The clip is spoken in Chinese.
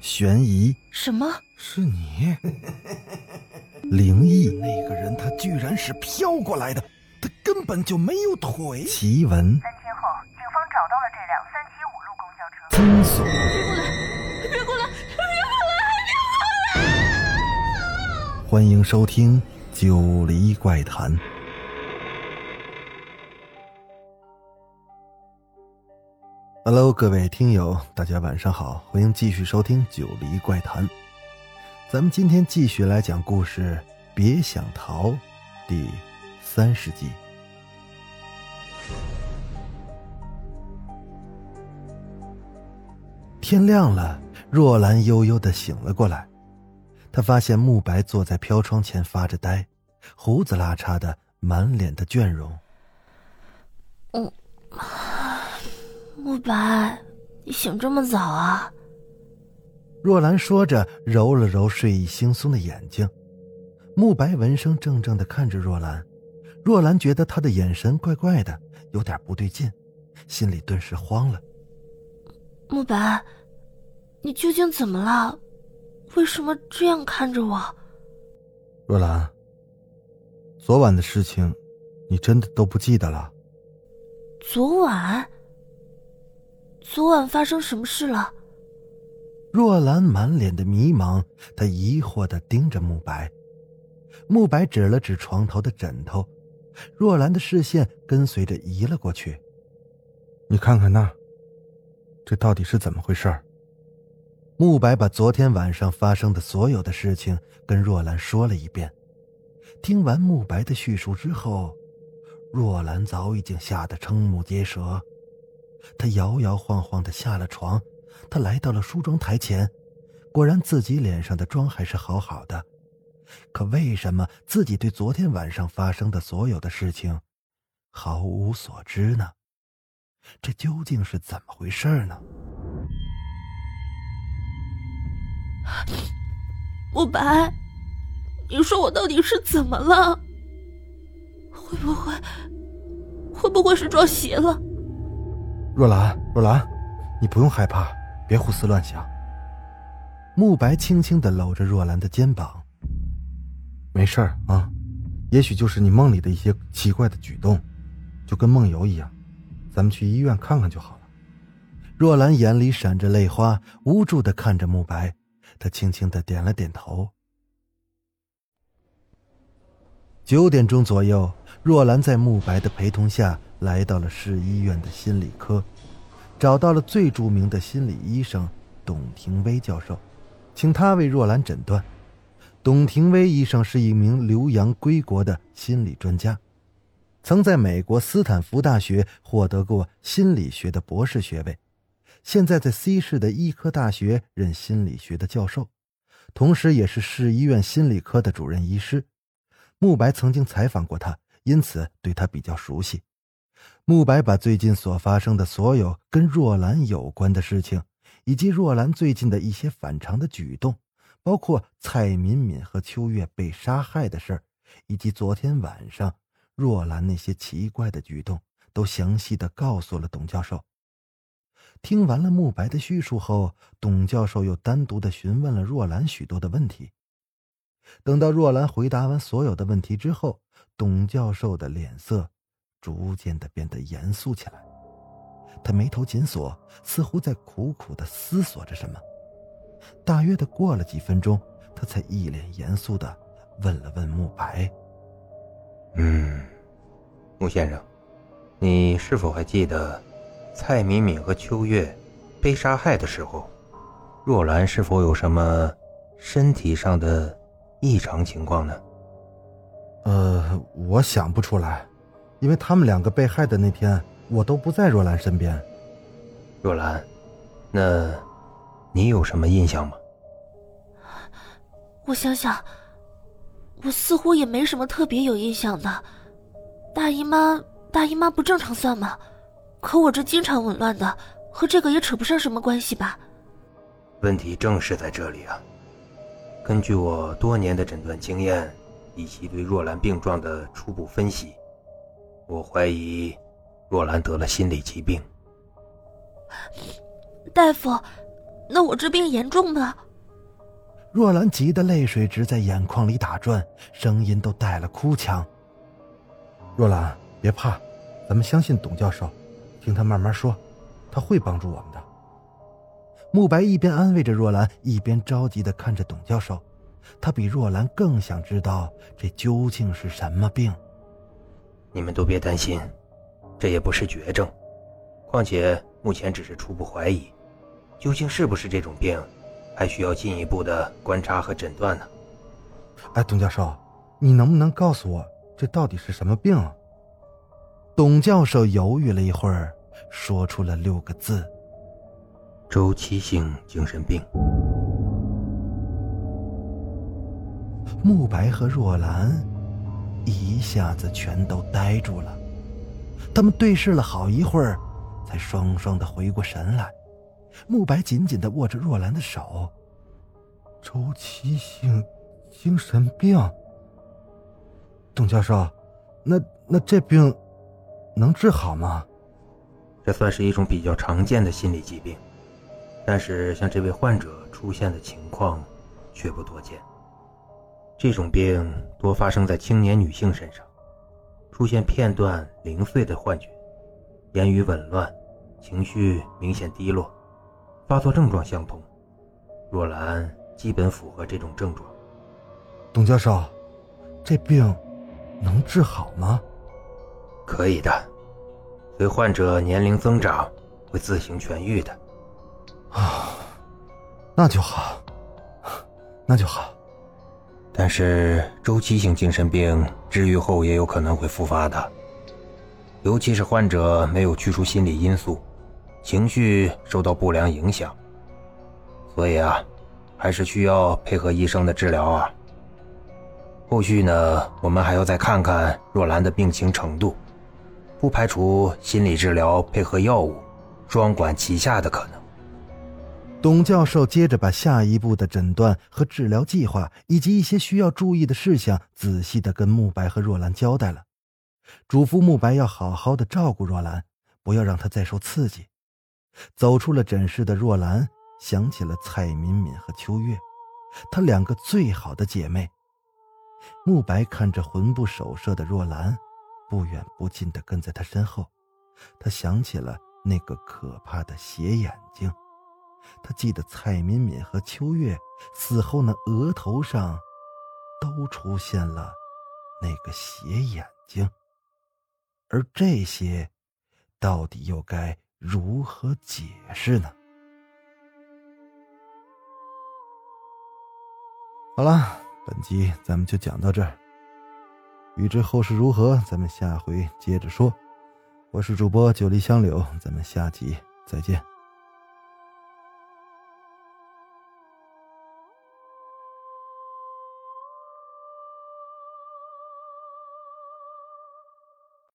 悬疑，什么？是你？灵异，那个人他居然是飘过来的，他根本就没有腿。奇闻，三天后，警方找到了这辆三七五路公交车。惊悚，别过来！别过来！别过来！欢迎收听《九黎怪谈》。Hello，各位听友，大家晚上好，欢迎继续收听《九黎怪谈》。咱们今天继续来讲故事，《别想逃》第三十集。天亮了，若兰悠悠的醒了过来，她发现慕白坐在飘窗前发着呆，胡子拉碴的，满脸的倦容。嗯。慕白，你醒这么早啊？若兰说着，揉了揉睡意惺忪的眼睛。慕白闻声怔怔的看着若兰，若兰觉得他的眼神怪怪的，有点不对劲，心里顿时慌了。慕白，你究竟怎么了？为什么这样看着我？若兰，昨晚的事情，你真的都不记得了？昨晚。昨晚发生什么事了？若兰满脸的迷茫，她疑惑的盯着慕白。慕白指了指床头的枕头，若兰的视线跟随着移了过去。你看看那，这到底是怎么回事？慕白把昨天晚上发生的所有的事情跟若兰说了一遍。听完慕白的叙述之后，若兰早已经吓得瞠目结舌。他摇摇晃晃的下了床，他来到了梳妆台前，果然自己脸上的妆还是好好的，可为什么自己对昨天晚上发生的所有的事情毫无所知呢？这究竟是怎么回事呢？慕白，你说我到底是怎么了？会不会，会不会是撞邪了？若兰，若兰，你不用害怕，别胡思乱想。慕白轻轻的搂着若兰的肩膀。没事儿啊，也许就是你梦里的一些奇怪的举动，就跟梦游一样。咱们去医院看看就好了。若兰眼里闪着泪花，无助的看着慕白，她轻轻的点了点头。九点钟左右，若兰在慕白的陪同下。来到了市医院的心理科，找到了最著名的心理医生董廷威教授，请他为若兰诊断。董廷威医生是一名留洋归国的心理专家，曾在美国斯坦福大学获得过心理学的博士学位，现在在 C 市的医科大学任心理学的教授，同时也是市医院心理科的主任医师。慕白曾经采访过他，因此对他比较熟悉。慕白把最近所发生的所有跟若兰有关的事情，以及若兰最近的一些反常的举动，包括蔡敏敏和秋月被杀害的事儿，以及昨天晚上若兰那些奇怪的举动，都详细的告诉了董教授。听完了慕白的叙述后，董教授又单独的询问了若兰许多的问题。等到若兰回答完所有的问题之后，董教授的脸色。逐渐的变得严肃起来，他眉头紧锁，似乎在苦苦的思索着什么。大约的过了几分钟，他才一脸严肃的问了问慕白：“嗯，穆先生，你是否还记得蔡敏敏和秋月被杀害的时候，若兰是否有什么身体上的异常情况呢？”“呃，我想不出来。”因为他们两个被害的那天，我都不在若兰身边。若兰，那，你有什么印象吗？我想想，我似乎也没什么特别有印象的。大姨妈，大姨妈不正常算吗？可我这经常紊乱的，和这个也扯不上什么关系吧？问题正是在这里啊！根据我多年的诊断经验，以及对若兰病状的初步分析。我怀疑，若兰得了心理疾病。大夫，那我这病严重吗？若兰急得泪水直在眼眶里打转，声音都带了哭腔。若兰，别怕，咱们相信董教授，听他慢慢说，他会帮助我们的。慕白一边安慰着若兰，一边着急的看着董教授，他比若兰更想知道这究竟是什么病。你们都别担心，这也不是绝症，况且目前只是初步怀疑，究竟是不是这种病，还需要进一步的观察和诊断呢。哎，董教授，你能不能告诉我这到底是什么病？董教授犹豫了一会儿，说出了六个字。周期性精神病。慕白和若兰一下子全都呆住了，他们对视了好一会儿，才双双的回过神来。慕白紧紧的握着若兰的手。周期性精神病。董教授，那那这病能治好吗？这算是一种比较常见的心理疾病。但是，像这位患者出现的情况却不多见。这种病多发生在青年女性身上，出现片段零碎的幻觉，言语紊乱，情绪明显低落，发作症状相同。若兰基本符合这种症状。董教授，这病能治好吗？可以的，随患者年龄增长，会自行痊愈的。啊，那就好，那就好。但是周期性精神病治愈后也有可能会复发的，尤其是患者没有去除心理因素，情绪受到不良影响，所以啊，还是需要配合医生的治疗啊。后续呢，我们还要再看看若兰的病情程度，不排除心理治疗配合药物，双管齐下的可能。董教授接着把下一步的诊断和治疗计划，以及一些需要注意的事项，仔细的跟慕白和若兰交代了，嘱咐慕白要好好的照顾若兰，不要让她再受刺激。走出了诊室的若兰想起了蔡敏敏和秋月，她两个最好的姐妹。慕白看着魂不守舍的若兰，不远不近的跟在她身后，他想起了那个可怕的斜眼睛。他记得蔡敏敏和秋月死后，那额头上都出现了那个斜眼睛，而这些到底又该如何解释呢？好了，本集咱们就讲到这儿。欲知后事如何，咱们下回接着说。我是主播九黎香柳，咱们下集再见。